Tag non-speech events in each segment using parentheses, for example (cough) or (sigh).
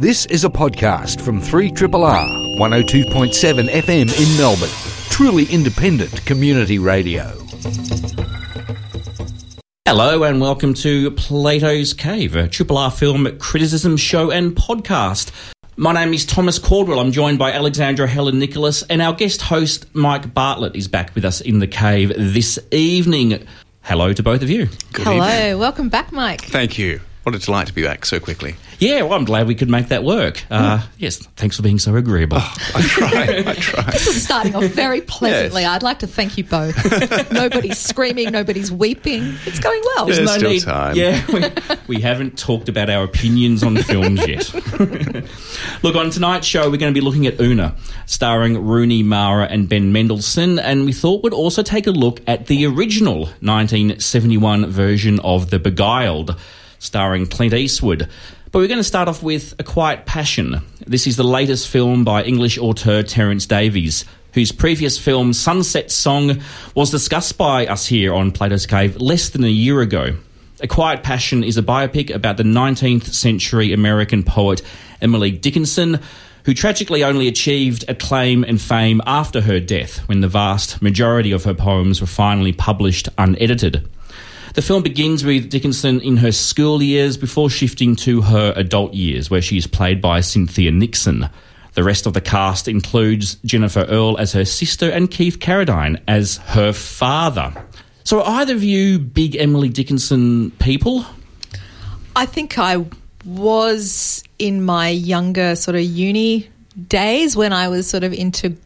This is a podcast from 3RRR 102.7 FM in Melbourne. Truly independent community radio. Hello and welcome to Plato's Cave, a Triple R film criticism show and podcast. My name is Thomas Caldwell. I'm joined by Alexandra Helen Nicholas, and our guest host Mike Bartlett is back with us in the cave this evening. Hello to both of you. Good Hello, evening. welcome back, Mike. Thank you. What a delight to be back so quickly. Yeah, well, I'm glad we could make that work. Uh, yes, thanks for being so agreeable. I try. I try. This is starting off very (laughs) pleasantly. Yes. I'd like to thank you both. (laughs) nobody's screaming, nobody's weeping. It's going well. There's still time. Yeah, we, we haven't talked about our opinions on films yet. (laughs) Look, on tonight's show, we're going to be looking at Una, starring Rooney Mara and Ben Mendelsohn, and we thought we'd also take a look at the original 1971 version of The Beguiled, starring Clint Eastwood. But we're going to start off with A Quiet Passion. This is the latest film by English auteur Terence Davies, whose previous film Sunset Song was discussed by us here on Plato's Cave less than a year ago. A Quiet Passion is a biopic about the 19th century American poet Emily Dickinson, who tragically only achieved acclaim and fame after her death when the vast majority of her poems were finally published unedited. The film begins with Dickinson in her school years before shifting to her adult years, where she is played by Cynthia Nixon. The rest of the cast includes Jennifer Ehle as her sister and Keith Carradine as her father. So, are either of you big Emily Dickinson people? I think I was in my younger sort of uni days when I was sort of into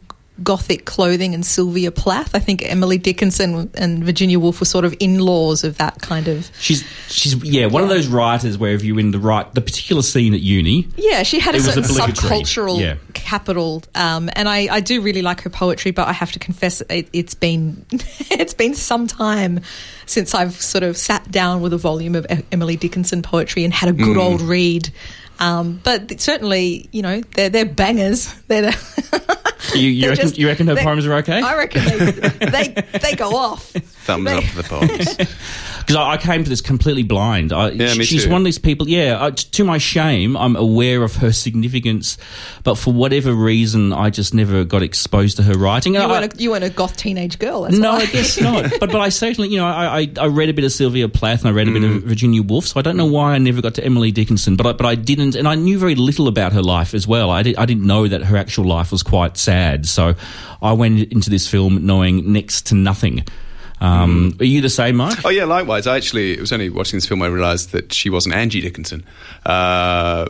gothic clothing and Sylvia Plath. I think Emily Dickinson and Virginia Woolf were sort of in-laws of that kind of. She's she's yeah one of those writers where if you're in the right the particular scene at uni, Yeah, she had a certain subcultural Yeah. capital, um, and I, I do really like her poetry. But I have to confess, it, it's been (laughs) it's been some time since I've sort of sat down with a volume of Emily Dickinson poetry and had a good old read. Um, but certainly, you know, they're they're bangers. (laughs) They're the you, you (laughs) reckon just- you reckon her poems are okay? I reckon they they, they go off. Thumbs They- up for the poems. (laughs) Because I, I came to this completely blind. I, Yeah, me she's too. one of these people. Yeah, I, to my shame, I'm aware of her significance, but for whatever reason, I just never got exposed to her writing. You I- weren't, a, you weren't a goth teenage girl. That's no. I guess not. (laughs) But but I certainly, you know, I, I, I read a bit of Sylvia Plath and I read a bit of mm. Virginia Woolf, so I don't know why I never got to Emily Dickinson. But I, but I didn't, and I knew very little about her life as well. I, did, I didn't know that her actual life was quite sad. So I went into this film knowing next to nothing. Um, Are you the same, Mike? Oh yeah, likewise. I actually, it was only watching this film I realised that she wasn't Angie Dickinson, uh,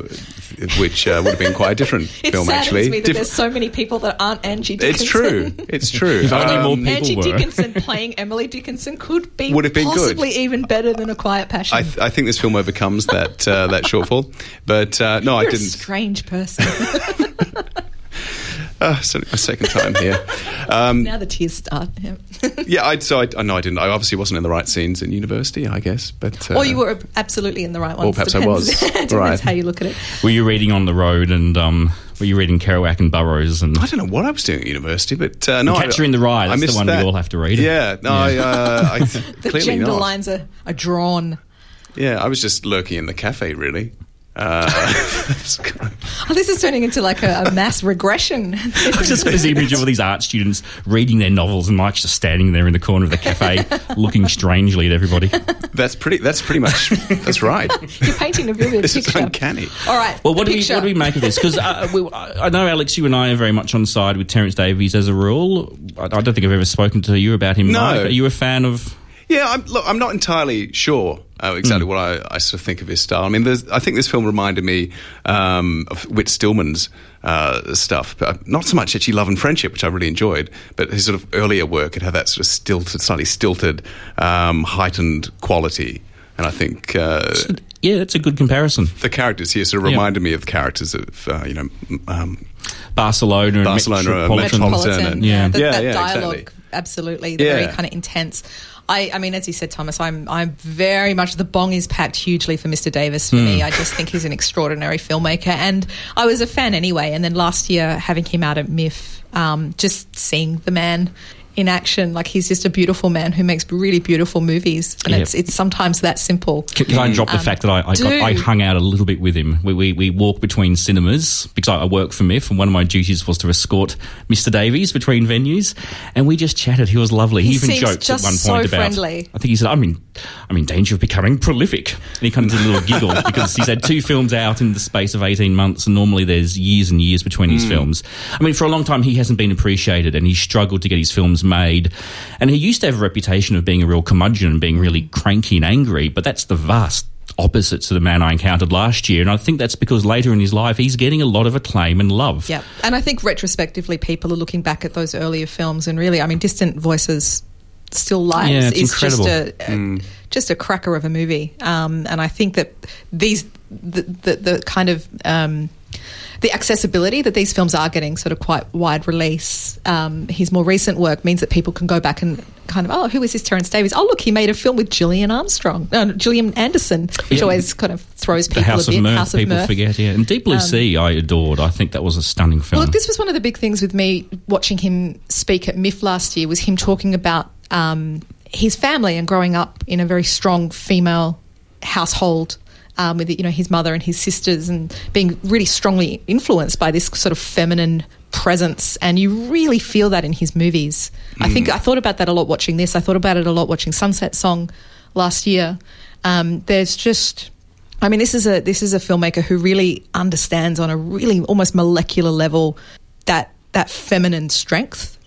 which uh, would have been quite a different (laughs) It film. saddens Actually, me that Diff- there's so many people that aren't Angie Dickinson. it's true. It's true. If only more Um, people Angie were. Dickinson playing Emily Dickinson could be Would have been good. possibly even better than A Quiet Passion. I, th- I think this film overcomes that uh, that shortfall, but uh, no, You're I a didn't. strange person. (laughs) Uh, it's only my second time here. Um, now the tears start. Yeah. (laughs) yeah, I, so I, I no, I didn't. I obviously wasn't in the right scenes in university, I guess. But uh, or you were absolutely in the right ones. perhaps I was. (laughs) Depends Right. how you look at it. Were you reading on the road and um, were you reading Kerouac and Burroughs and I don't know what I was doing at university, but uh, no, Catcher I, in the Rye, I that's the missed one we all have to read. Yeah, no, I, uh, I (laughs) The clearly gender not. lines are, are drawn. Yeah, I was just lurking in the cafe, really. Uh, (laughs) Oh, this is turning into like a, a mass regression. (laughs) (laughs) I just got this image of all these art students reading their novels and Mike's just standing there in the corner of the cafe looking strangely at everybody. that's pretty. That's pretty much. That's right. You're painting a vivid This is picture. uncanny. All right. Well, what the do, we, what do we make of this? Because uh, I know, Alex, you and I are very much on side with Terence Davies as a rule. I, I don't think I've ever spoken to you about him, No. Mike. Are you a fan of... Yeah, I'm, look, I'm not entirely sure uh, exactly what I, I sort of think of his style. I mean, there's, I think this film reminded me um, of Whit Stillman's uh, stuff, but not so much actually Love and Friendship, which I really enjoyed, but his sort of earlier work had had that sort of stilted, slightly stilted, um, heightened quality. And I think uh, Yeah, that's a good comparison. the characters here sort of Yeah. reminded me of the characters of, uh, you know, um, Barcelona and Barcelona, uh, Metropolitan. Metropolitan. Yeah. The, Yeah, that yeah, dialogue, exactly. Absolutely, the very Yeah. kind of intense. I, I mean, as you said, Thomas, I'm, I'm very much the bong is packed hugely for Mr. Davies for Hmm. me. I just think he's an extraordinary filmmaker, and I was a fan anyway. And then last year, having him out at MIFF, um, just seeing the man in action. Like he's just a beautiful man who makes really beautiful movies, and Yeah. it's it's sometimes that simple. Can, can I drop the um, fact that I, I, got, I hung out a little bit with him? We, we, we walk between cinemas because I, I work for MIFF, and one of my duties was to escort Mr. Davies between venues, and we just chatted. He was lovely. He, He even joked at one so point about. friendly. I think he said, "I'm in, I'm in danger of becoming prolific," and he kind of did a little giggle (laughs) because he's had two films out in the space of eighteen months, and normally there's years and years between his mm. films. I mean, for a long time he hasn't been appreciated, and he struggled to get his films made. And he used to have a reputation of being a real curmudgeon and being really cranky and angry, but that's the vast opposite to the man I encountered last year. And I think that's because later in his life he's getting a lot of acclaim and love. Yeah, and I think retrospectively, people are looking back at those earlier films, and really, I mean, Distant Voices, Still Lives Yeah, it's is incredible. just a, a just a cracker of a movie. Um, and I think that these the the, the kind of um, the accessibility that these films are getting, sort of quite wide release. Um, his more recent work means that people can go back and kind of, oh, who is this Terence Davies? Oh, look, he made a film with Gillian Armstrong, no, Gillian Anderson, which Yeah. always kind of throws people The House a of bit. Mirth, House of people Mirth. Um, forget, yeah. And Deep Blue Sea, I adored. I think that was a stunning film. Look, this was one of the big things with me watching him speak at MIFF last year was him talking about um, his family and growing up in a very strong female household um, with you know his mother and his sisters and being really strongly influenced by this sort of feminine presence and you really feel that in his movies. I think I thought about that a lot watching this. I thought about it a lot watching Sunset Song last year. Um, there's just I mean, this is a this is a filmmaker who really understands on a really almost molecular level that that feminine strength.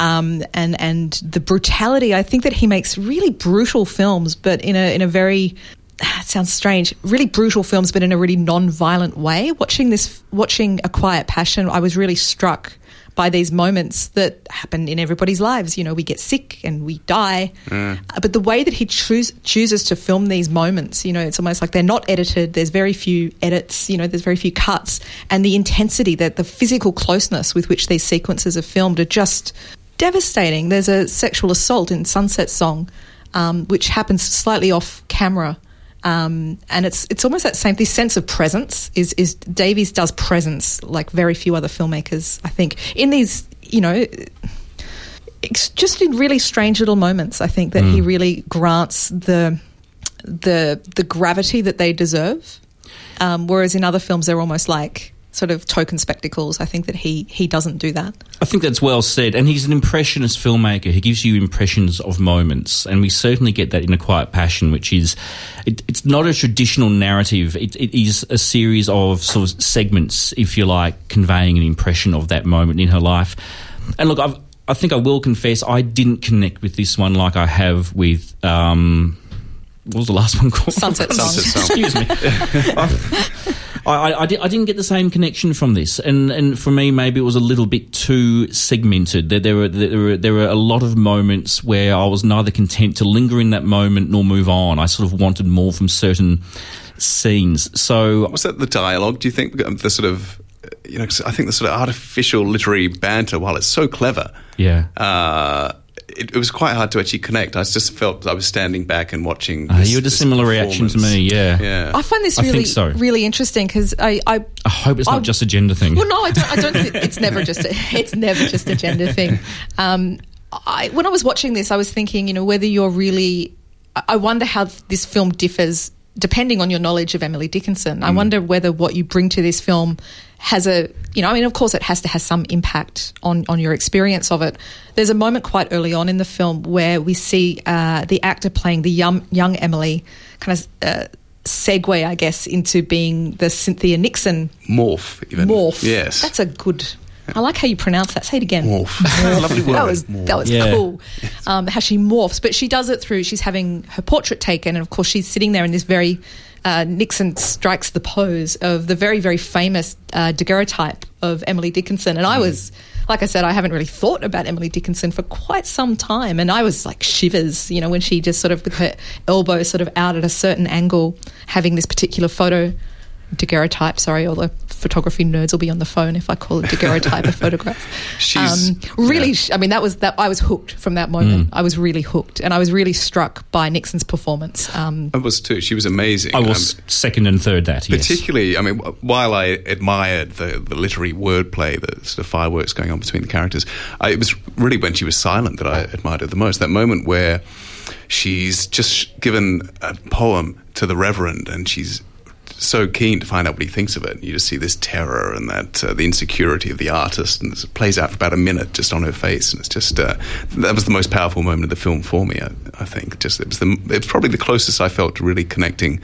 Um, and and the brutality. I think that he makes really brutal films, but in a in a very (sighs) sounds strange, really brutal films, but in a really non-violent way. Watching this, watching A Quiet Passion, I was really struck by these moments that happen in everybody's lives. You know, we get sick and we die, Uh, but the way that he choose, chooses to film these moments, you know, it's almost like they're not edited. There's very few edits. You know, there's very few cuts, and the intensity, that the physical closeness with which these sequences are filmed, are just devastating. There's a sexual assault in Sunset Song, um, which happens slightly off camera. Um, and it's it's almost that same this sense of presence is is Davies does presence like very few other filmmakers I think. In these you know it's just in really strange little moments I think that he really grants the the the gravity that they deserve. Um, whereas in other films they're almost like sort of token spectacles I think that he he doesn't do that I think that's well said. And he's an impressionist filmmaker. He gives you impressions of moments. And we certainly get that in A Quiet Passion, which is, it, it's not a traditional narrative. It, it is a series of sort of segments, if you like, conveying an impression of that moment in her life. And look, I've, I think I will confess I didn't connect with this one like I have with, um, what was the last one called? Sunset (laughs) Song. Sunset Song. Excuse me. (laughs) I, I, I, di- I didn't get the same connection from this, and, and for me, maybe it was a little bit too segmented. There, there were there were there were a lot of moments where I was neither content to linger in that moment nor move on. I sort of wanted more from certain scenes. So Was that the dialogue? Do you think Um, the sort of, you know, 'cause I think the sort of artificial literary banter, while it's so clever, yeah, uh, it, it was quite hard to actually connect. I just felt I was standing back and watching. Uh, you had a similar reaction to me. Yeah, Yeah. I find this really so. really interesting because I, I I hope it's not just a gender thing. Well, no, I don't. I don't. Think, it's never just. A, (laughs) it's never just a gender thing. Um, I, when I was watching this, I was thinking, you know, whether you're really. I- I wonder how this film differs depending on your knowledge of Emily Dickinson. I wonder whether what you bring to this film has a, you know, I mean, of course, it has to have some impact on on your experience of it. There's a moment quite early on in the film where we see uh, the actor playing the young young Emily kind of. Uh, segue i guess into being the cynthia nixon Morph, even. morph. Yes. that's a good. I like how you pronounce that. Say it again. Morph. (laughs) Lovely word. That was that was Yeah. cool. Um, how she morphs, but she does it through. She's having her portrait taken, and of course, she's sitting there in this very. Uh, Nixon strikes the pose of the very very famous uh, daguerreotype of Emily Dickinson, and I Mm. was. Like I said, I haven't really thought about Emily Dickinson for quite some time, and I was like shivers, you know, when she just sort of with her elbow sort of out at a certain angle, having this particular photo daguerreotype. Sorry, all the photography nerds will be on the phone if I call it daguerreotype a (laughs) photograph. She's- really. yeah. I mean, that was that. I was hooked from that moment. I was really hooked, and I was really struck by Nixon's performance. Um, I was too. She was amazing. I was Um, second and third that, yes. Particularly, I mean, while I admired the, the literary wordplay, the sort of fireworks going on between the characters, I, it was really when she was silent that I admired it the most. That moment where she's just given a poem to the Reverend and she's so keen to find out what he thinks of it. You just see this terror and that uh, the insecurity of the artist, and it plays out for about a minute just on her face, and it's just uh, that was the most powerful moment of the film for me. I, I think just it was the it was probably the closest I felt to really connecting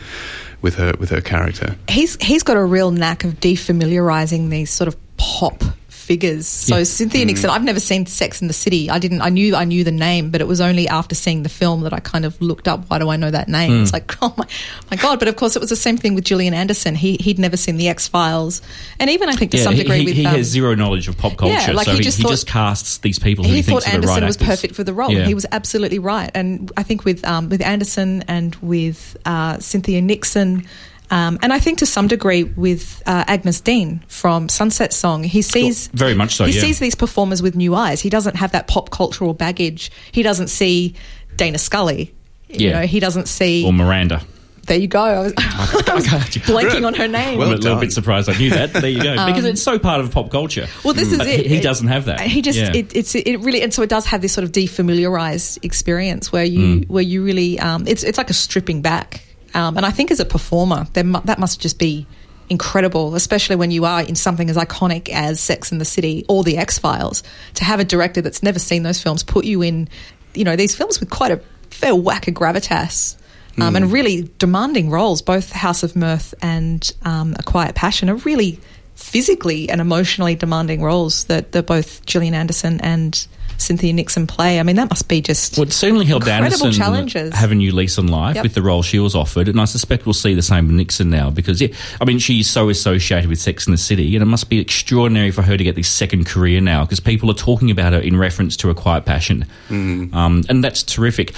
with her with her character. he's he's got a real knack of defamiliarizing these sort of pop figures. So Yeah. Cynthia Mm. Nixon, I've never seen Sex in the City. I didn't. I knew I knew the name, but it was only after seeing the film that I kind of looked up. Why do I know that name? Mm. It's like (laughs) oh my, my god! But of course, it was the same thing with Gillian Anderson. He he'd never seen the X Files, and even I think to yeah, some he, degree he, with he um, has zero knowledge of pop culture, Yeah, like so he just he thought- just casts these people who he he, thought thinks are the Anderson right was actors. perfect for the role. Yeah. He was absolutely right, and I think with um, with Anderson and with uh, Cynthia Nixon. Um, and I think to some degree with uh, Agyness Deyn from Sunset Song, he sees Very much so, He yeah. sees these performers with new eyes. He doesn't have that pop cultural baggage. He doesn't see Dana Scully. You Yeah. know, he doesn't see. or Miranda. there you go. I was, (laughs) I was (laughs) blanking on her name. Well I'm a little done. bit surprised I knew that. There you go, (laughs) because it's so part of pop culture. Um, Well, this is But it. He, he It- doesn't have that. He just Yeah. it, it's it really and so it does have this sort of defamiliarized experience where you Mm. where you really um, it's it's like a stripping back. Um, and I think as a performer, there mu- that must just be incredible, especially when you are in something as iconic as Sex and the City or The X Files. To have a director that's never seen those films put you in, you know, these films with quite a fair whack of gravitas. Um, Mm. And really demanding roles, both House of Mirth and um, A Quiet Passion, are really physically and emotionally demanding roles that, that both Gillian Anderson and Cynthia Nixon play. I mean, that must be just Well, it certainly helped incredible Anderson challenges. have a new lease on life Yep. with the role she was offered, and I suspect we'll see the same with Nixon now because, yeah, I mean, she's so associated with Sex and the City, and it must be extraordinary for her to get this second career now because people are talking about her in reference to A Quiet Passion, um, and that's terrific.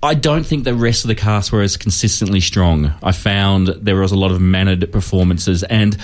I don't think the rest of the cast were as consistently strong. I found there was a lot of mannered performances, and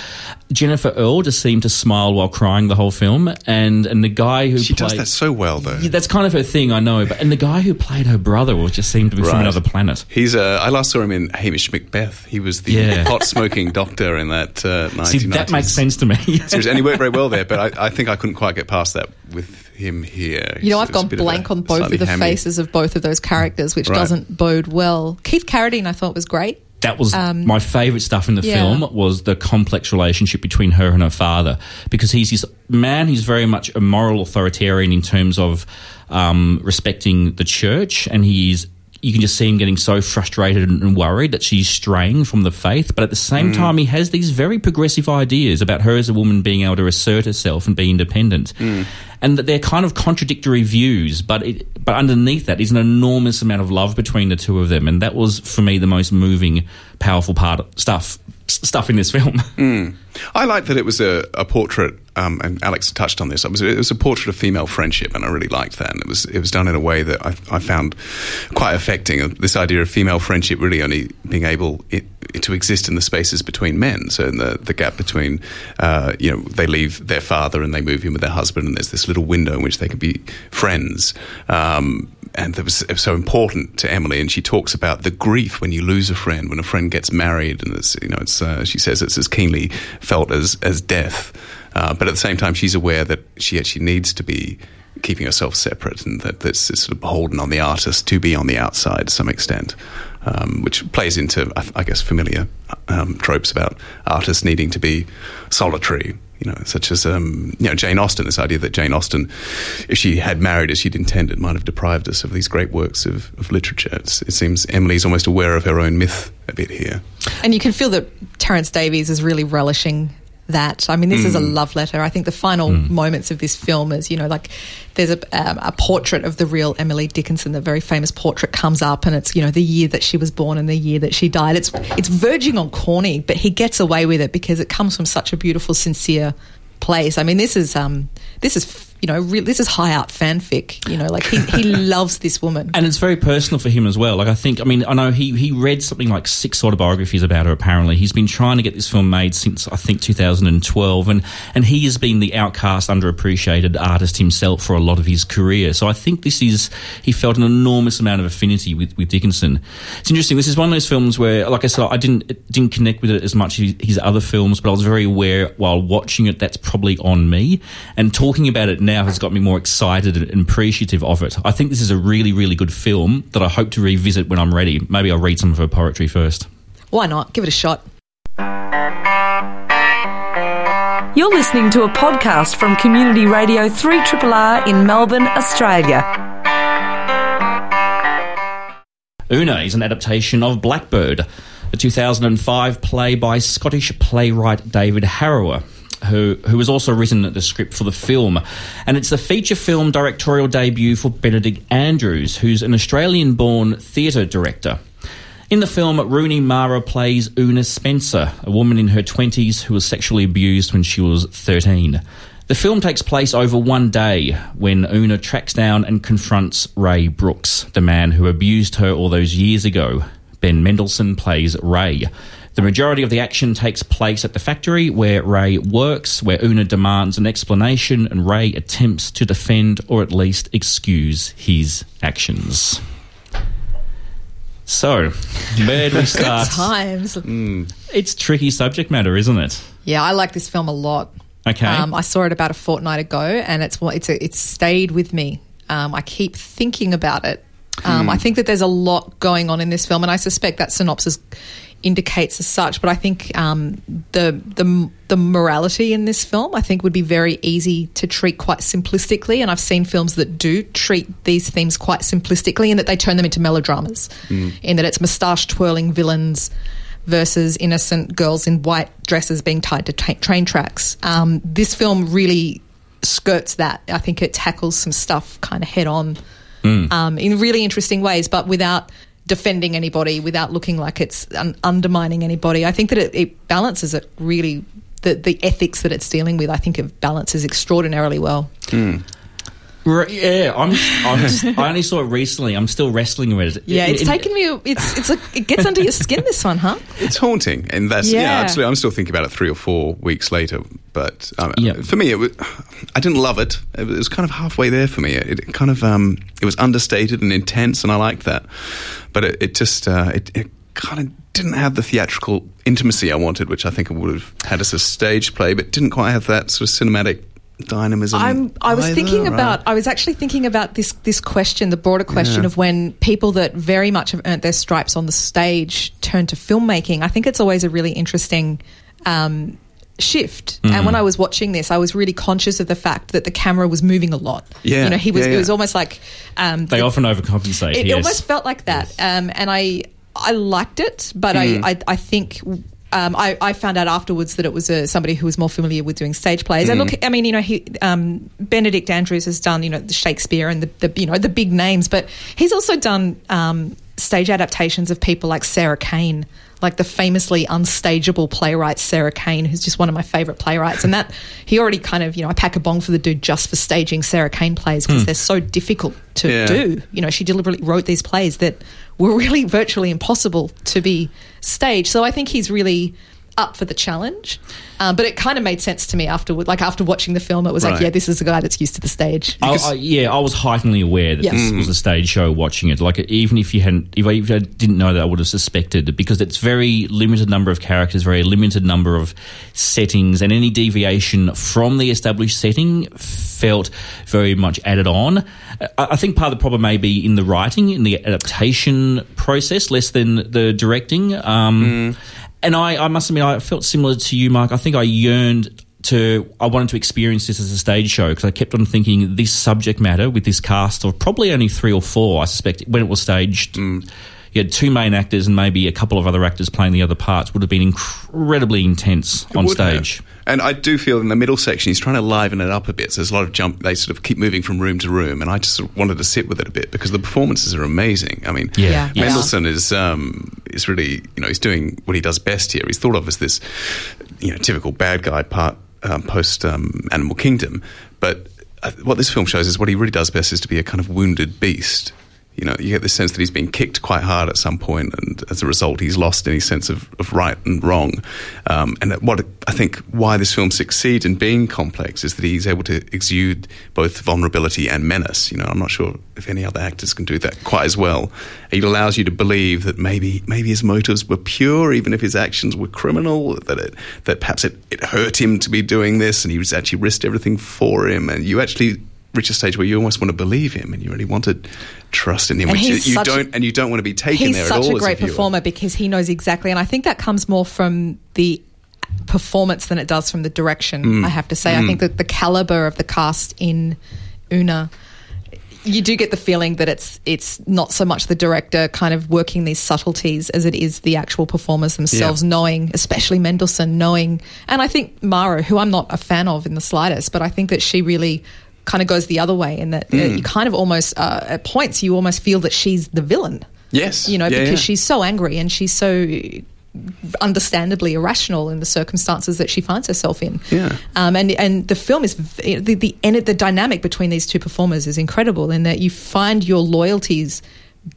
Jennifer Ehle just seemed to smile while crying the whole film. And and the guy who She played, does that so well, though. yeah, that's kind of her thing, I know. But and the guy who played her brother was just seemed to be from another planet. He's. Uh, I last saw him in Hamish Macbeth. He was the Yeah. pot smoking (laughs) doctor in that uh, 1990s. See, that makes sense to me. and he worked very well there. But (laughs) I, I think I couldn't quite get past that with him here. You know, It's- I've it's a gone bit of a blank on both of the hammy- faces of both of those characters, which Right. doesn't bode well. Keith Carradine, I thought was great. that was my favourite stuff in the Um, yeah. film was the complex relationship between her and her father because he's this man who's very much a moral authoritarian in terms of um, respecting the church and he's you can just see him getting so frustrated and worried that she's straying from the faith. But at the same Mm. time, he has these very progressive ideas about her as a woman being able to assert herself and be independent. Mm. And that they're kind of contradictory views, but it, but underneath that is an enormous amount of love between the two of them, and that was for me the most moving, powerful part stuff stuff in this film. I like that it was a, a portrait, um, and Alex touched on this. It was, it was a portrait of female friendship, and I really liked that. And it was it was done in a way that I, I found quite affecting. uh, This idea of female friendship really only being able it, to exist in the spaces between men. So in the the gap between, uh, you know, they leave their father and they move in with their husband, and there's this little window in which they can be friends. Um, and that was, so important to Emily. And she talks about the grief when you lose a friend, when a friend gets married, and it's you know, it's uh, she says it's as keenly felt as as death. Uh, but at the same time, she's aware that she actually needs to be keeping herself separate, and that that's sort of beholden on the artist to be on the outside to some extent, um, which plays into I, guess familiar um, tropes about artists needing to be solitary you know, such as um, you know Jane Austen. This idea that Jane Austen, if she had married as she'd intended, might have deprived us of these great works of, of literature. It's, it seems Emily's almost aware of her own myth a bit here. And you can feel that Terence Davies is really relishing that. I mean, this is a love letter. I think the final moments of this film is, you know, like there's a, um, a portrait of the real Emily Dickinson, the very famous portrait comes up, and it's you know the year that she was born and the year that she died. It's it's verging on corny, but he gets away with it because it comes from such a beautiful, sincere place. I mean, this is um, this is you know, re- this is high art fanfic. You know, like he, he (laughs) loves this woman. And it's very personal for him as well. Like I think, I mean, I know he he read something like six autobiographies about her. Apparently, he's been trying to get this film made since I think 2012, and and he has been the outcast, underappreciated artist himself for a lot of his career. So I think this is he felt an enormous amount of affinity with with Dickinson. It's interesting. This is one of those films where, like I said, I didn't didn't connect with it as much as his other films, but I was very aware while watching it that's probably on me. And talking about it now has got me more excited and appreciative of it. I think this is a really, really good film that I hope to revisit when I'm ready. Maybe I'll read some of her poetry first. Why not? Give it a shot. You're listening to a podcast from Community Radio 3RRR in Melbourne, Australia. Una is an adaptation of Blackbird, a 2005 play by Scottish playwright David Harrower. Who, who has also written the script for the film. And it's the feature film directorial debut for Benedict Andrews, who's an Australian born theatre director. In the film, Rooney Mara plays Una Spencer, a woman in her 20s who was sexually abused when she was 13. The film takes place over one day when Una tracks down and confronts Ray Brooks, the man who abused her all those years ago. Ben Mendelsohn plays Ray. The majority of the action takes place at the factory where Ray works, where Una demands an explanation and Ray attempts to defend or at least excuse his actions. So, where do we (laughs) Good start? times. It's tricky subject matter, isn't it? Yeah, I like this film a lot. Okay. Um, I saw it about a fortnight ago, and it's it's a, it's stayed with me. Um, I keep thinking about it. Um, I think that there's a lot going on in this film, and I suspect that synopsis indicates as such. But I think um, the the the morality in this film, I think, would be very easy to treat quite simplistically. And I've seen films that do treat these themes quite simplistically, in that they turn them into melodramas. In that it's moustache twirling villains versus innocent girls in white dresses being tied to ta- train tracks. Um, this film really skirts that. I think it tackles some stuff kind of head on um, in really interesting ways, but without defending anybody, without looking like it's un- undermining anybody. I think that it, it balances it really. The, the ethics that it's dealing with, I think it balances extraordinarily well. Hmm. Right, yeah, I'm. I'm just, (laughs) I only saw it recently. I'm still wrestling with it. Yeah, it's It- it- taken me. It's it's like it gets under your skin. This one, huh? It's haunting, and that's yeah. Yeah. absolutely. I'm still thinking about it three or four weeks later, but um, Yeah. for me, it was, I didn't love it. It was kind of halfway there for me. It, it kind of um, it was understated and intense, and I liked that. But it, it just uh, it, it kind of didn't have the theatrical intimacy I wanted, which I think it would have had as a stage play, but didn't quite have that sort of cinematic dynamism. I'm, I was either, thinking right? about. I was actually thinking about this this question, the broader question Yeah. of when people that very much have earned their stripes on the stage turn to filmmaking. I think it's always a really interesting. Um, shift Mm-hmm. and when i was watching this i was really conscious of the fact that the camera was moving a lot Yeah, you know he was yeah, it was almost like um They often overcompensate. it yes. almost felt like that, um, and I I liked it, but I, I I think. Um, I, I found out afterwards that it was a, somebody who was more familiar with doing stage plays. And look, I mean, you know, he, um, Benedict Andrews has done, you know, the Shakespeare and the, the you know the big names, but he's also done um, stage adaptations of people like Sarah Kane, like the famously unstageable playwright Sarah Kane, who's just one of my favourite playwrights. And that he already kind of, you know, I pack a bong for the dude just for staging Sarah Kane plays because hmm. they're so difficult to Yeah. do. You know, she deliberately wrote these plays that were really virtually impossible to be staged. So I think he's really up for the challenge. Um, but it kind of made sense to me afterward. Like after watching the film, it was like, yeah, this is a guy that's used to the stage. I, I, yeah, I was heightenedly aware that Yeah. this was a stage show. Watching it, like even if you hadn't, if I, if I didn't know that, I would have suspected because it's very limited number of characters, very limited number of settings, and any deviation from the established setting felt very much added on. I, I think part of the problem may be in the writing, in the adaptation process, less than the directing. Um, And I, I must admit, I felt similar to you, Mark. I think I yearned to I wanted to experience this as a stage show because I kept on thinking this subject matter with this cast of probably only three or four, I suspect, when it was staged. Mm. You had two main actors and maybe a couple of other actors playing the other parts would have been incredibly intense on would have. stage. And I do feel in the middle section he's trying to liven it up a bit. So there's a lot of jump. They sort of keep moving from room to room, and I just sort of wanted to sit with it a bit because the performances are amazing. I mean, Yeah. Yeah. Yes. Mendelsohn is um, is really you know he's doing what he does best here. He's thought of as this you know typical bad guy part um, post um, Animal Kingdom, but uh, what this film shows is what he really does best is to be a kind of wounded beast. You know, you get the sense that he's been kicked quite hard at some point, and as a result, he's lost any sense of, of right and wrong. Um, and what I think why this film succeeds in being complex is that he's able to exude both vulnerability and menace. You know, I'm not sure if any other actors can do that quite as well. It allows you to believe that maybe maybe his motives were pure, even if his actions were criminal. That it, that perhaps it, it hurt him to be doing this, and he was actually risked everything for him. And you actually reach a stage where you almost want to believe him and you really want to trust in him, And which you, you don't, and you don't want to be taken there at all. He's such a great performer because he knows exactly, and I think that comes more from the performance than it does from the direction. Mm. I have to say, I think that the caliber of the cast in Una. You do get the feeling that it's it's not so much the director kind of working these subtleties as it is the actual performers themselves Yeah. knowing, especially Mendelsohn knowing, and I think Mara, who I'm not a fan of in the slightest, but I think that she really kind of goes the other way in that Mm. you kind of almost uh, at points you almost feel that she's the villain Yes, you know, Yeah, because yeah. she's so angry and she's so understandably irrational in the circumstances that she finds herself in. Yeah. Um, and and the film is the the the dynamic between these two performers is incredible in that you find your loyalties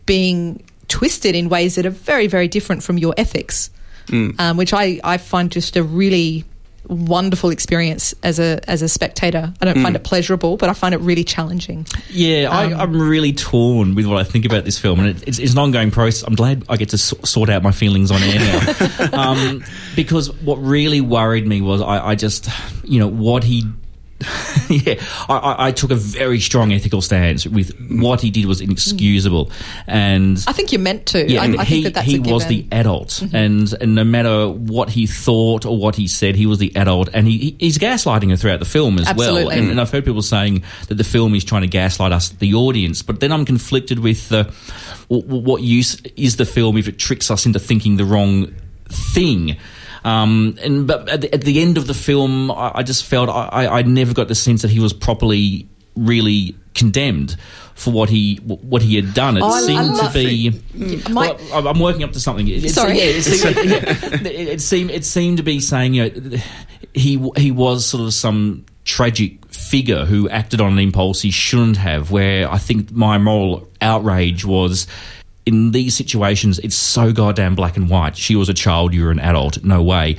being twisted in ways that are very very different from your ethics, Mm. um, which I I find just a really wonderful experience as a as a spectator. I don't Mm. find it pleasurable, but I find it really challenging. Yeah, I, Um, I'm really torn with what I think about this film, and it, it's, it's an ongoing process. I'm glad I get to so- sort out my feelings on air now, (laughs) um, because what really worried me was I, I just, you know, what he. (laughs) yeah, I, I, took a very strong ethical stance with what he did was inexcusable, and I think you're meant to. yeah, I, I he think that he was the adult, mm-hmm. and and no matter what he thought or what he said, he was the adult, and he, he- he's gaslighting her throughout the film as well. And, and I've heard people saying that the film is trying to gaslight us, the audience, but then I'm conflicted with uh, the w- what use is the film if it tricks us into thinking the wrong thing. Um, and but at the, at the end of the film, I, I just felt I, I never got the sense that he was properly really condemned for what he what he had done. It Oh, seemed to be. My- Well, I'm- working up to something. It, Sorry. yeah, it seemed, (laughs) yeah, it, it seemed it seemed to be saying you know he he was sort of some tragic figure who acted on an impulse he shouldn't have. Where I think my moral outrage was. In these situations, it's so goddamn black and white. She was a child, you're an adult. No way.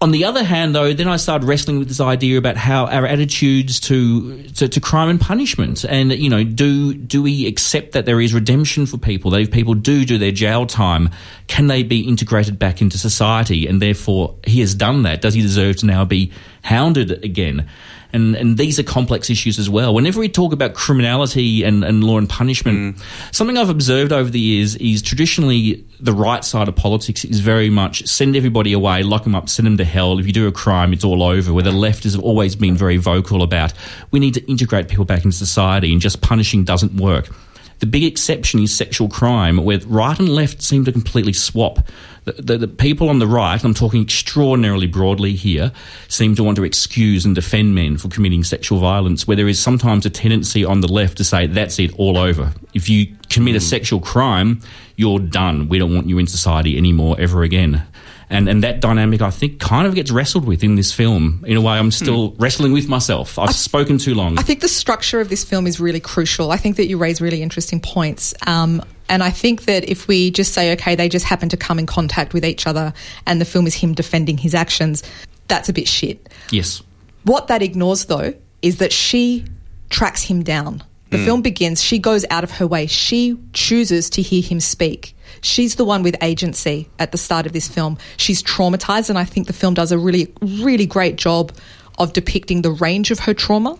On the other hand, though, then I started wrestling with this idea about how our attitudes to, to to crime and punishment, and you know, do do we accept that there is redemption for people? That if people do do their jail time, can they be integrated back into society? And therefore, he has done that. Does he deserve to now be hounded again? And and these are complex issues as well. Whenever we talk about criminality and, and law and punishment, mm. something I've observed over the years is traditionally the right side of politics is very much send everybody away, lock them up, send them to hell. If you do a crime, it's all over. Where the left has always been very vocal about we need to integrate people back into society and just punishing doesn't work. The big exception is sexual crime, where right and left seem to completely swap. The, the, the people on the right, I'm talking extraordinarily broadly here, seem to want to excuse and defend men for committing sexual violence, where there is sometimes a tendency on the left to say, that's it, all over. If you commit a hmm. sexual crime, you're done. We don't want you in society anymore ever again. And, and that dynamic, I think, kind of gets wrestled with in this film. In a way, I'm still wrestling with myself. I've spoken too long. I think the structure of this film is really crucial. I think that you raise really interesting points. Um, and I think that if we just say, okay, they just happen to come in contact with each other and the film is him defending his actions, that's a bit shit. yes. What that ignores, though, is that she tracks him down. The mm. film begins, she goes out of her way. She chooses to hear him speak. She's the one with agency at the start of this film. She's traumatized, and I think the film does a really, really great job of depicting the range of her trauma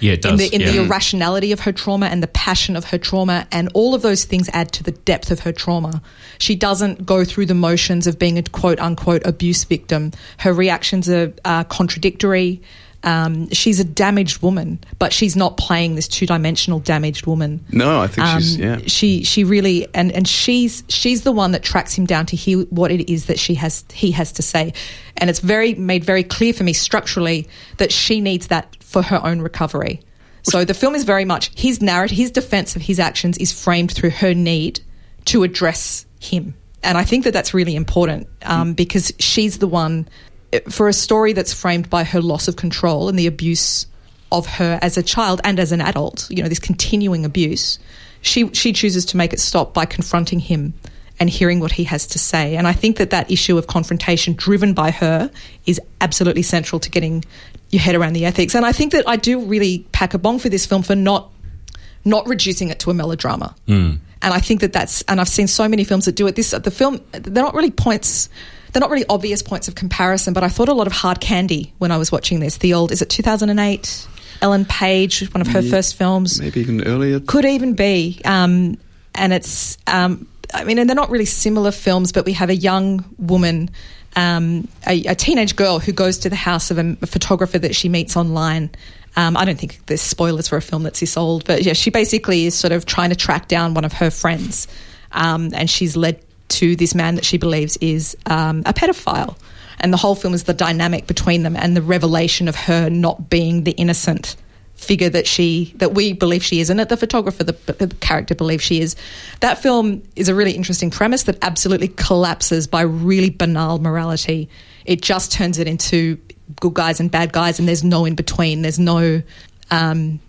Yeah, it does. in the in yeah. the irrationality of her trauma and the passion of her trauma and all of those things add to the depth of her trauma. She doesn't go through the motions of being a quote unquote abuse victim. Her reactions are, are contradictory. Um, she's a damaged woman, but she's not playing this two dimensional damaged woman. No, I think she's Um, yeah. She she really and and she's she's the one that tracks him down to hear what it is that she has he has to say, and it's very made very clear for me structurally that she needs that for her own recovery. So the film is very much his narrative, his defense of his actions is framed through her need to address him, and I think that that's really important um, because she's the one for a story that's framed by her loss of control and the abuse of her as a child and as an adult, you know, this continuing abuse, she she chooses to make it stop by confronting him and hearing what he has to say. And I think that that issue of confrontation driven by her is absolutely central to getting your head around the ethics. And I think that I do really pack a bong for this film for not not reducing it to a melodrama. Mm. And I think that that's and I've seen so many films that do it. This the film they're not really points they're not really obvious points of comparison, but I thought a lot of Hard Candy when I was watching this. The old is it 2008 Ellen Page, one of her Yeah. first films. Maybe even earlier. Could even be. Um, and it's, um, I mean, and they're not really similar films, but we have a young woman, um, a, a teenage girl who goes to the house of a, a photographer that she meets online. Um, I don't think there's spoilers for a film that's this old, but yeah, she basically is sort of trying to track down one of her friends. Um, and she's led to this man that she believes is um, a pedophile. And the whole film is the dynamic between them and the revelation of her not being the innocent figure that she that we believe she is and that the photographer the, the character believes she is. That film is a really interesting premise that absolutely collapses by really banal morality. It just turns it into good guys and bad guys and there's no in between there's no um,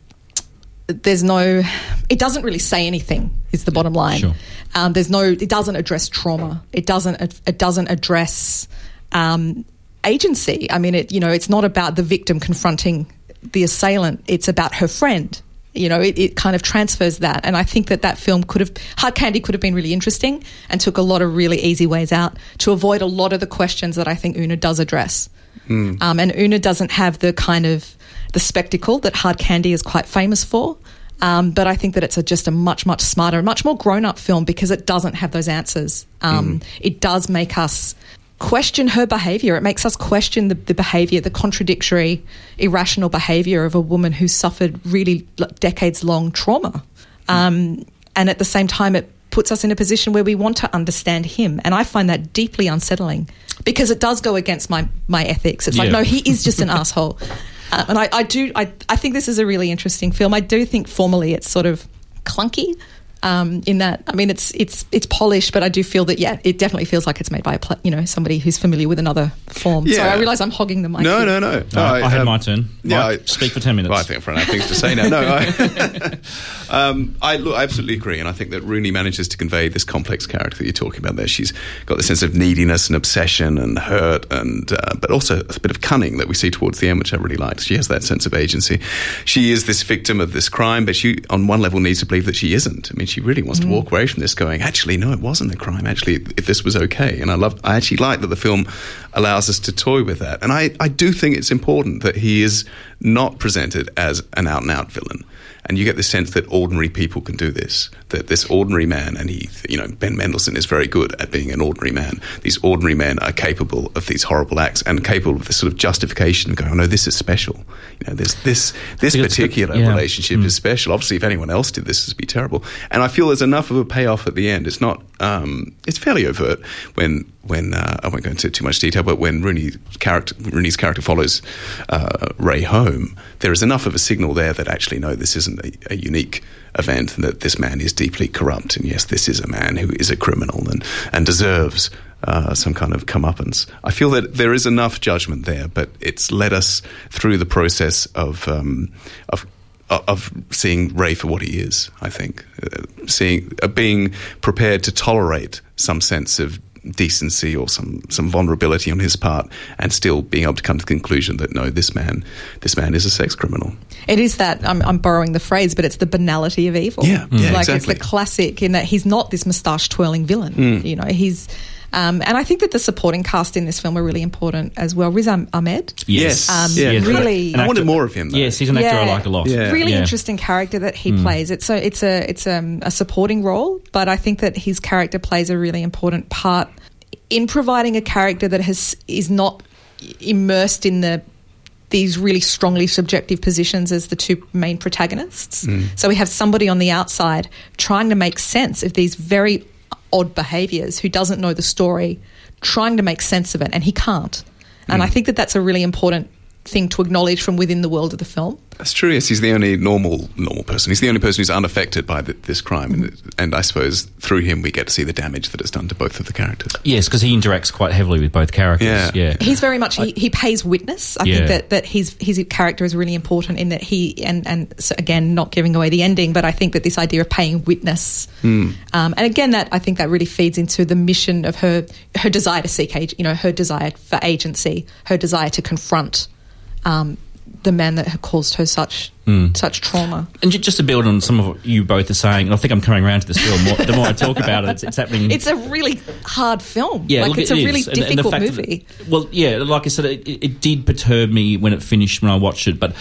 there's no it doesn't really say anything is the bottom line. Sure. um, there's no it doesn't address trauma. It doesn't it doesn't address um, agency. I mean it you know it's not about the victim confronting the assailant. It's about her friend. You know it, it kind of transfers that. And i think that that film could have hard candy could have been really interesting and took a lot of really easy ways out to avoid a lot of the questions that i think una does address. Um, and una doesn't have the kind of the spectacle that hard candy is quite famous for um, but I think that it's a, just a much, much smarter, much more grown up film because it doesn't have those answers. Um, It does make us question her behavior. It makes us question the, the behavior, the contradictory, irrational behavior of a woman who suffered really decades long trauma. Um, and at the same time, it puts us in a position where we want to understand him. And I find that deeply unsettling because it does go against my, my ethics. It's like, no, he is just an (laughs) asshole. Uh, and I, I do, I, I think this is a really interesting film. I do think formally it's sort of clunky. Um, in that, I mean, it's it's it's polished, but I do feel that yeah, it definitely feels like it's made by a pl- you know somebody who's familiar with another form. So Yeah. I realise I'm hogging the mic. No, here. no, no. No, I, had um, my turn. Yeah, I- speak for 10 minutes. Well, I think I've run out of things to say now. No, I, (laughs) (laughs) um, I look, I absolutely agree, and I think that Rooney manages to convey this complex character that you're talking about. There, she's got the sense of neediness and obsession and hurt, and uh, but also a bit of cunning that we see towards the end, which I really liked. She has that sense of agency. She is this victim of this crime, but she, on one level, needs to believe that she isn't. I mean, she really wants to walk away from this, going, actually, no, it wasn't a crime. Actually, if this was okay, and I love, I actually like that the film allows us to toy with that, and I, I do think it's important that he is not presented as an out and out villain. And you get the sense that ordinary people can do this. That this ordinary man, and he, you know, Ben Mendelsohn is very good at being an ordinary man. These ordinary men are capable of these horrible acts and capable of this sort of justification of going, "Oh no, this is special." You know, this this this think it's good- particular yeah. relationship is special. Obviously, if anyone else did this, it'd be terrible. And I feel there's enough of a payoff at the end. It's not. Um, it's fairly overt when when uh, I won't go into too much detail, but when Rooney's character Rooney's character follows uh, Ray home, there is enough of a signal there that actually no, this isn't a, a unique event. and That this man is deeply corrupt, and yes, this is a man who is a criminal and and deserves. Uh, some kind of comeuppance. I feel that there is enough judgment there, but it's led us through the process of um, of of seeing Ray for what he is. I think uh, seeing uh, being prepared to tolerate some sense of decency or some some vulnerability on his part, and still being able to come to the conclusion that no, this man, this man is a sex criminal. It is that I'm, I'm borrowing the phrase, but it's the banality of evil. Yeah, yeah, like it's the classic in that he's not this moustache twirling villain. Mm. You know, he's. Um, and I think that the supporting cast in this film are really important as well. Riz Ahmed, Yes. Um, yeah, Yeah, really- An I wanted actor- more of him. Though. Yes, he's an actor I like a lot. Yeah. really Yeah. interesting character that he plays. It's a it's a it's um, a supporting role, but I think that his character plays a really important part in providing a character that has is not immersed in the these really strongly subjective positions as the two main protagonists. So we have somebody on the outside trying to make sense of these very odd behaviors who doesn't know the story, trying to make sense of it, and he can't. And I hmm. think that that's a really important thing to acknowledge from within the world of the film. That's true. Yes, he's the only normal normal person. He's the only person who's unaffected by th this crime, and, and I suppose through him we get to see the damage that it's done to both of the characters. Yes, because he interacts quite heavily with both characters. Yeah. yeah. He's very much he, he pays witness. I Yeah. think that, that his his character is really important in that he and and so again not giving away the ending, but I think that this idea of paying witness, um, and again that I think that really feeds into the mission of her her desire to seek age, you know, her desire for agency, her desire to confront um, the man that had caused her such hmm. such trauma. And ju- just to build on some of what you both are saying, and I think I'm coming around to this film. More, the more I talk about it, it's, it's happening. It's a really hard film. Yeah, like look, it's it a really is. And- and the difficult fact that- movie. well, yeah, like I said, it, it it did perturb me when it finished when I watched it. But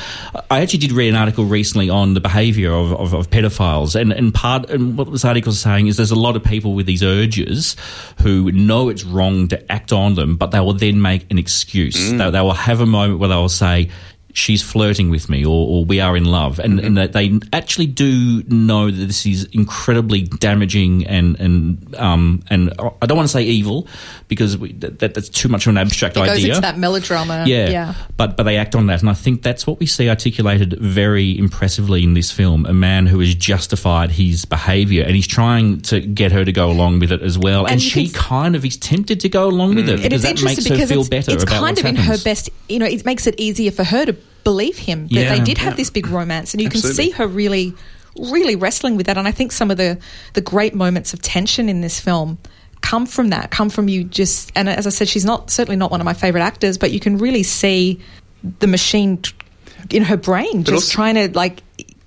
I actually did read an article recently on the behaviour of, of, of pedophiles, and, and part and what this article is saying is there's a lot of people with these urges who know it's wrong to act on them, but they will then make an excuse. Mm. They, they will have a moment where they will say. She's flirting with me, or, or we are in love, and, and that they actually do know that this is incredibly damaging and and um and I don't want to say evil because we, that, that- that's too much of an abstract It goes idea. into that melodrama. Yeah, yeah. But but they act on that, and I think that's what we see articulated very impressively in this film. A man who has justified his behaviour, and he's trying to get her to go along with it as well. And, And she can kind of is tempted to go along with it It because that interesting makes her because feel it's, better it's about kind what's of in her best. You know, it makes it easier for her to believe him that Yeah. they did have Yeah. this big romance, and you Absolutely. can see her really, really wrestling with that. And I think some of the the great moments of tension in this film come from that. Come from you just. And as I said, she's not certainly not one of my favorite actors, but you can really see the machine in her brain just also- trying to like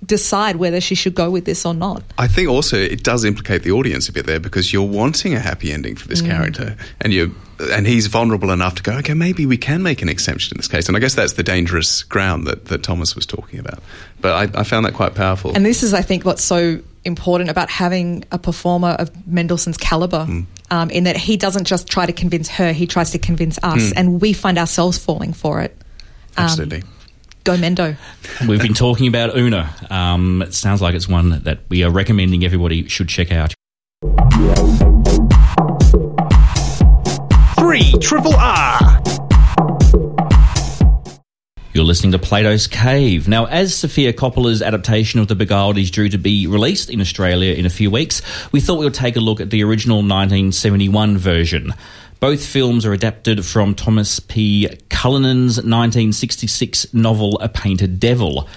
decide whether she should go with this or not. I think also it does implicate the audience a bit there because you're wanting a happy ending for this character, and you and he's vulnerable enough to go, okay, maybe we can make an exception in this case. And I guess that's the dangerous ground that, that Thomas was talking about. But I, I found that quite powerful. And this is, I think, what's so important about having a performer of Mendelsohn's caliber, um, in that he doesn't just try to convince her; he tries to convince us, and we find ourselves falling for it. Um, Absolutely. Go Mendo. We've been talking about Una. Um, it sounds like it's one that we are recommending everybody should check out. Three Triple R. You're listening to Plato's Cave. Now, as Sofia Coppola's adaptation of The Beguiled is due to be released in Australia in a few weeks, we thought we would take a look at the original 1971 version. Both films are adapted from Thomas P. Cullinan's 1966 novel A Painted Devil.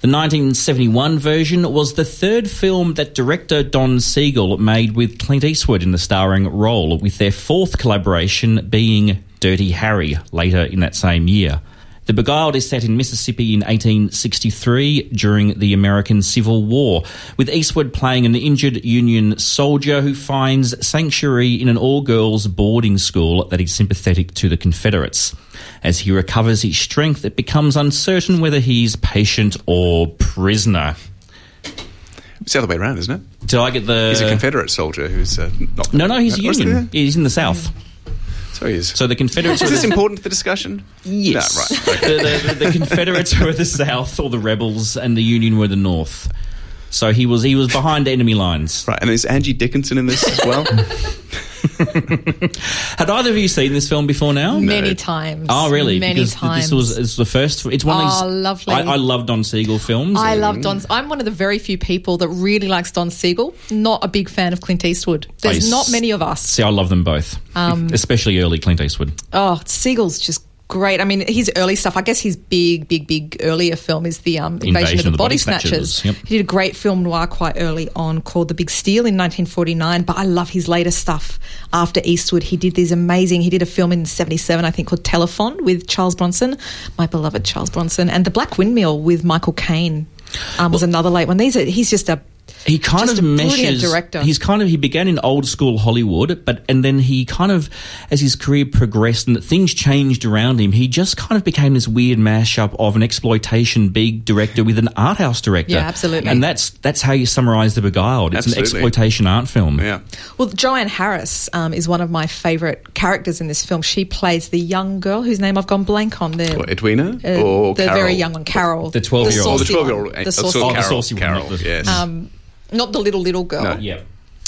The 1971 version was the third film that director Don Siegel made with Clint Eastwood in the starring role, with their fourth collaboration being Dirty Harry later in that same year. The Beguiled is set in Mississippi in 1863 during the American Civil War, with Eastwood playing an injured Union soldier who finds sanctuary in an all girls boarding school that is sympathetic to the Confederates. As he recovers his strength, it becomes uncertain whether he's patient or prisoner. it's the other way around, isn't it? Did I get the. He's a Confederate soldier who's uh, not. no, no, he's a Union. He's in the South. So he is. So the Confederates. is this important to the discussion? Yes. No, right. Okay. the, the, the Confederates were the South, or the rebels, and the Union were the North. So he was he was behind enemy lines. Right, and is Angie Dickinson in this as well? (laughs) (laughs) Had either of you seen this film before now? Many times. Oh, really? Many because times. this was it's the first. It's one of Oh, these. lovely. I, I love Don Siegel films. I love Don. I'm one of the very few people that really likes Don Siegel. Not a big fan of Clint Eastwood. There's I not many of us. See, I love them both, Um, especially early Clint Eastwood. Oh, Siegel's just great. I mean, his early stuff. I guess his big, big, big earlier film is the um, Invasion, of the, Body, Snatchers. Yep. He did a great film noir quite early on called The Big Steal in 1949. But I love his later stuff. After Eastwood, he did these amazing. He did a film in '77, I think, called Telefon with Charles Bronson, my beloved Charles Bronson, and The Black Windmill with Michael Caine. Um, was another late one. These are, he's just a he kind Just of a meshes. director. He's kind of he began in old school Hollywood, but and then he kind of as his career progressed and things changed around him, he just kind of became this weird mashup of an exploitation big director with an art house director. Yeah, absolutely. And that's that's how you summarize the Beguiled. It's an exploitation art film. yeah. Well, Jo Ann Harris um, is one of my favourite characters in this film. She plays the young girl whose name I've gone blank on. The, What, Edwina uh, or the Carol? very young one, Carol. The 12-year-old. Oh, the 12-year-old. The uh, saucy so Oh, the Carol, saucy one, Carol, yes. Um, not the little little girl. No. Yeah.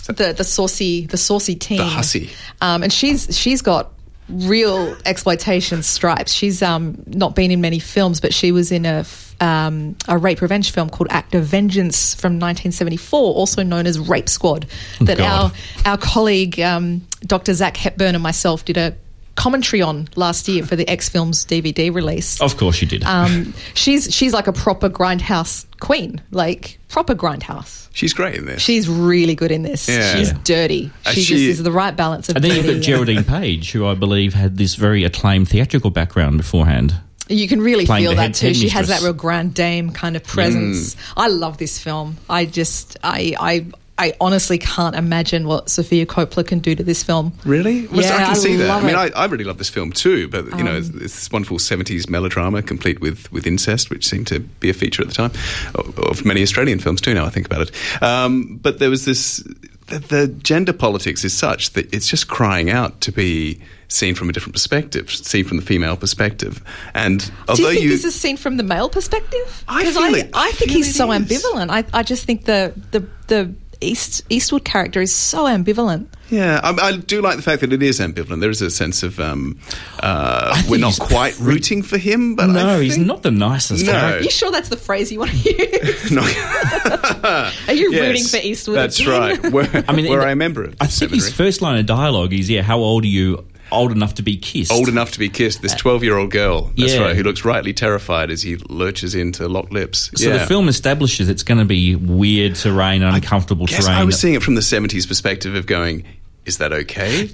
The the saucy the saucy teen. The hussy. Um, and she's she's got real exploitation stripes. She's um, not been in many films, but she was in a, f- um, a rape revenge film called Act of Vengeance from 1974, also known as Rape Squad, that God. our, our colleague um, Dr. Zak Hepburn and myself did a commentary on last year for the X Films DVD release. Of course you did. Um, (laughs) she's she's like a proper grindhouse queen, like proper grindhouse. She's great in this. She's really good in this. Yeah. She's dirty. Uh, She, she- just is the right balance of and then you've got Geraldine (laughs) Page, who I believe had this very acclaimed theatrical background beforehand. You can really feel the that head- too. head She has that real grand dame kind of presence. I love this film. I just, I, I, I honestly can't imagine what Sofia Coppola can do to this film. Really? Well, Yeah, I can I see that. love I mean. I, I really love this film too, but you know, it's, it's this wonderful '70s melodrama complete with with incest, which seemed to be a feature at the time of, of many Australian films too. Now I think about it, um, but there was this. The, the gender politics is such that it's just crying out to be seen from a different perspective, seen from the female perspective. And Do although you think you, this is seen from the male perspective? I feel I, it- I think he's it so is. ambivalent. I, I just think the the the East Eastwood character is so ambivalent. Yeah, I, I do like the fact that it is ambivalent. There is a sense of um, uh, we're not he's quite rooting for him, but no, I he's not the nicest. No. character. Are you sure that's the phrase you want to use? (laughs) No. (laughs) Are you Yes, rooting for Eastwood? That's again? right. Where, I mean, where in- I remember it. I think his first line of dialogue is, "Yeah, how old are you? Old enough to be kissed." old enough to be kissed. This uh, twelve-year-old girl. That's Yeah. right. Who looks rightly terrified as he lurches into locked lips. So yeah. the film establishes it's going to be weird terrain, uncomfortable Guess terrain. I was seeing it from the seventies perspective of going. Is that okay?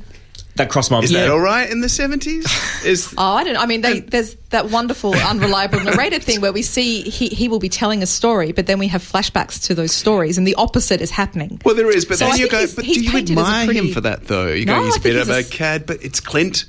That crossed my Is yeah. that all right in the seventies? (laughs) Is Oh, I don't. I mean, they, there's that wonderful unreliable (laughs) narrator thing where we see he, he will be telling a story, but then we have flashbacks to those stories, and the opposite is happening. well, there is, but So then I you think go. he's- But he's do you painted as a admire pretty- him for that though? You No, go, he's I a bit think of a a- cad, but it's Clint.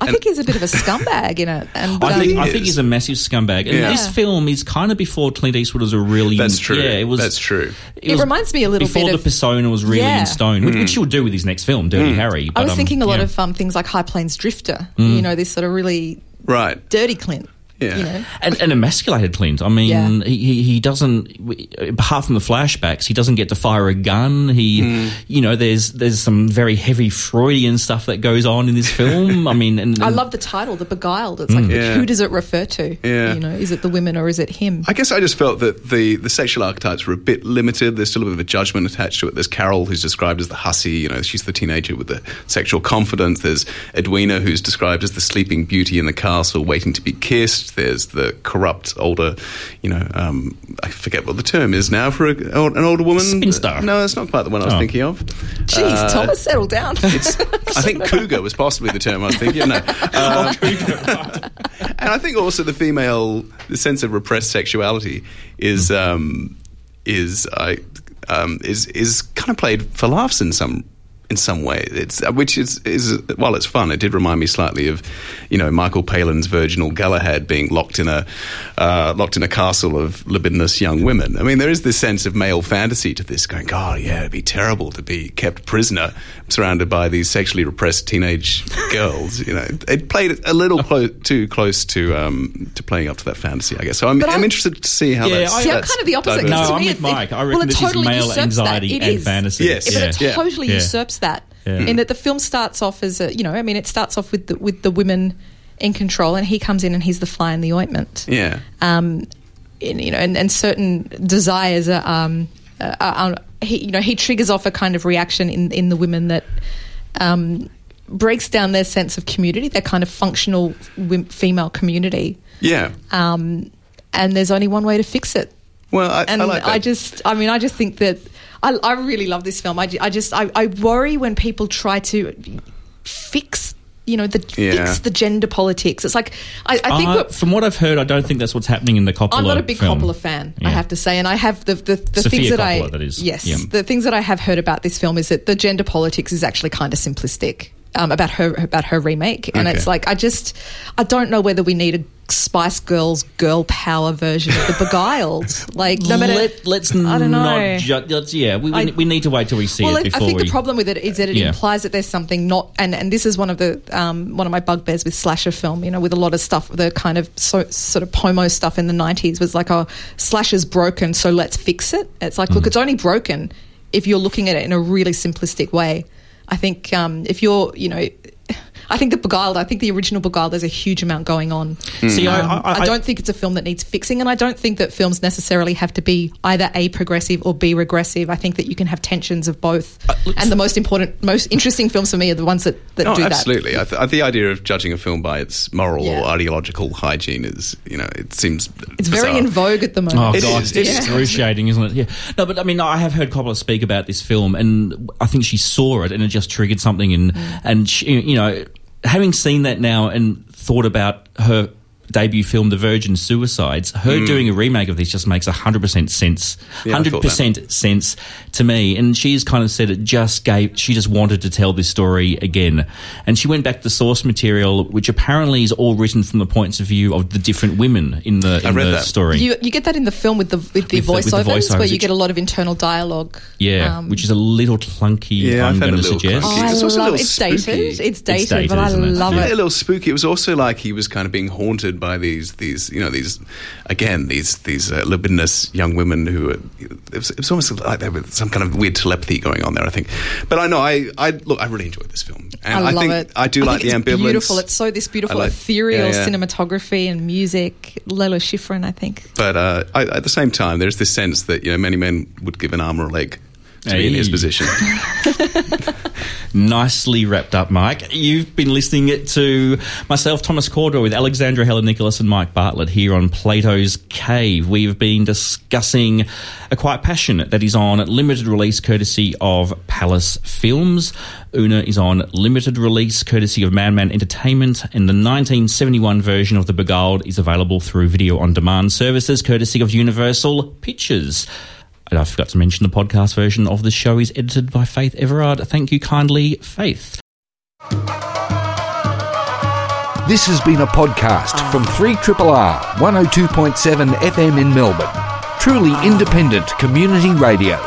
I think he's a bit of a scumbag in it, and I think um, I think he's a massive scumbag, and Yeah. this film is kind of before Clint Eastwood was a really That's true. Yeah, it was. That's true. It reminds me a little before bit before the persona was really Yeah. in stone, which, which he'll do with his next film, Dirty Harry. I was um, thinking a lot yeah. of um, things like High Plains Drifter. You know, this sort of really Right. dirty Clint. Yeah. You know, and, and emasculated Clint. I mean, Yeah. he, he he doesn't. Apart from the flashbacks, he doesn't get to fire a gun. He, Hmm. you know, there's there's some very heavy Freudian stuff that goes on in this film. I mean, and, I love the title, The Beguiled. It's like, Mm. Yeah. who does it refer to? Yeah. You know, is it the women or is it him? I guess I just felt that the, the sexual archetypes were a bit limited. There's still a bit of a judgment attached to it. There's Carol, who's described as the hussy, you know, she's the teenager with the sexual confidence. There's Edwina, who's described as the sleeping beauty in the castle, waiting to be kissed. There's the corrupt older, you know, um, I forget what the term is now for a, an older woman. Spinster. No, that's not quite the one I was Oh. thinking of. Jeez, Uh, Thomas, settle down. It's, I think cougar was possibly the term I was thinking. No. (laughs) Um, and I think also the female, the sense of repressed sexuality is um, is I um, is is kind of played for laughs in some in some way. It's uh, which is is while it's fun, it did remind me slightly of you know Michael Palin's Virginal Galahad being locked in a uh, locked in a castle of libidinous young women. I mean, there is this sense of male fantasy to this, going, God, yeah, it'd be terrible to be kept prisoner, surrounded by these sexually repressed teenage girls. You know, it played a little clo- too close to um, to playing up to that fantasy, I guess. So I'm, I'm I'm- interested to see how Yeah, that's. I- See, I'm that's kind of the opposite. diverse. No, to I'm me, with it- Mike. I well, reckon it this totally is male usurps that. anxiety and is. fantasy. Yes. But it Yeah. totally Yeah. usurps that. Yeah. In that the film starts off as a, you know, I mean, it starts off with the, with the women in control, and he comes in and he's the fly in the ointment. Yeah. Um, and, you know, and, and certain desires are, um, are, are, he, you know, he triggers off a kind of reaction in in the women that. Um, breaks down their sense of community, their kind of functional wim- female community, Yeah. um, and there's only one way to fix it Well, I, and I like that. just, I mean, I just think that I, I really love this film. I, I just, I, I worry when people try to fix, you know, the Yeah. fix the gender politics. It's like I, I think Uh, what, from what I've heard, I don't think that's what's happening in the Coppola. I'm not a big film. Coppola fan, I have to say, and I have the the, the things that I Coppola, that is. yes, Yeah. the things that I have heard about this film is that the gender politics is actually kind of simplistic. Um, about her about her remake, and Okay. it's like I just I don't know whether we need a Spice Girls girl power version of the Beguiled. (laughs) Like no matter Let, let's I don't know. not ju- let's, yeah, we, we, I- we need to wait till we see well, it I- I think we. the problem with it is that it Yeah. implies that there's something not, and, and this is one of the um, one of my bugbears with slasher film. You know, with a lot of stuff, the kind of so, sort of pomo stuff in the '90s was like, "Oh, slasher's broken, so let's fix it." It's like, Mm. look, it's only broken if you're looking at it in a really simplistic way. I think um, if you're, you know. I think the Beguiled, I think the original Beguiled, there's a huge amount going on. See, I, Um, I, I, don't think it's a film that needs fixing, and I don't think that films necessarily have to be either A progressive or B regressive. I think that you can have tensions of both. and the most important, most interesting films for me are the ones that, that Oh, do that. absolutely. Th- the idea of judging a film by its moral Yeah. or ideological hygiene is, you know, it seems. It's very in vogue at the Oh moment. It god, is, it's it is. excruciating, isn't it? Yeah. No, but I mean, I have heard Coppola speak about this film, and I think she saw it, and it just triggered something. And Mm. and she, you know, having seen that now and thought about her debut film, The Virgin Suicides, her doing a remake of this just makes hundred percent sense. Mm. Yeah, 100% sense to me. And she's kind of said it just gave. She just wanted to tell this story again, and she went back to the source material, which apparently is all written from the points of view of the different women in the in read the that. story. You, you get that in the film with the with the, With the- with the voiceovers, where you get a lot of internal dialogue. Yeah, Um, which is a little clunky. Yeah, I I'm found going it to a little suggest. clunky. Oh, I It's also a little it's dated. It's dated, dated, but I isn't it? love it. a little spooky. It was also like he was kind of being haunted by these, these, you know, these, again, these, these uh, libidinous young women who. Were, it, was, it was almost like there was some kind of weird telepathy going on there. I think, but I know, I, I look, I really enjoyed this film, and I love think it. I do like think the it's ambivalence. Beautiful. It's so this beautiful like- ethereal yeah, yeah. cinematography and music. Lalo Schifrin, I think. But uh, I, at the same time, there's this sense that you know many men would give an arm or a leg to be in his position. (laughs) (laughs) Nicely wrapped up, Mike. You've been listening to myself, Thomas Cordor, with Alexandra Heller-Nicholas and Mike Bartlett here on Plato's Cave. We've been discussing A Quiet Passion that is on limited release courtesy of Palace Films. Una is on limited release courtesy of Madman Entertainment, and the 1971 version of The Beguiled is available through video on demand services courtesy of Universal Pictures. And I forgot to mention the podcast version of the show is edited by Faith Everard. Thank you kindly, Faith. This has been a podcast from 3RRR 102.7 FM in Melbourne. Truly independent community radio.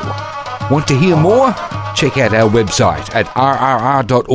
Want to hear more? Check out our website at rrr.org.au.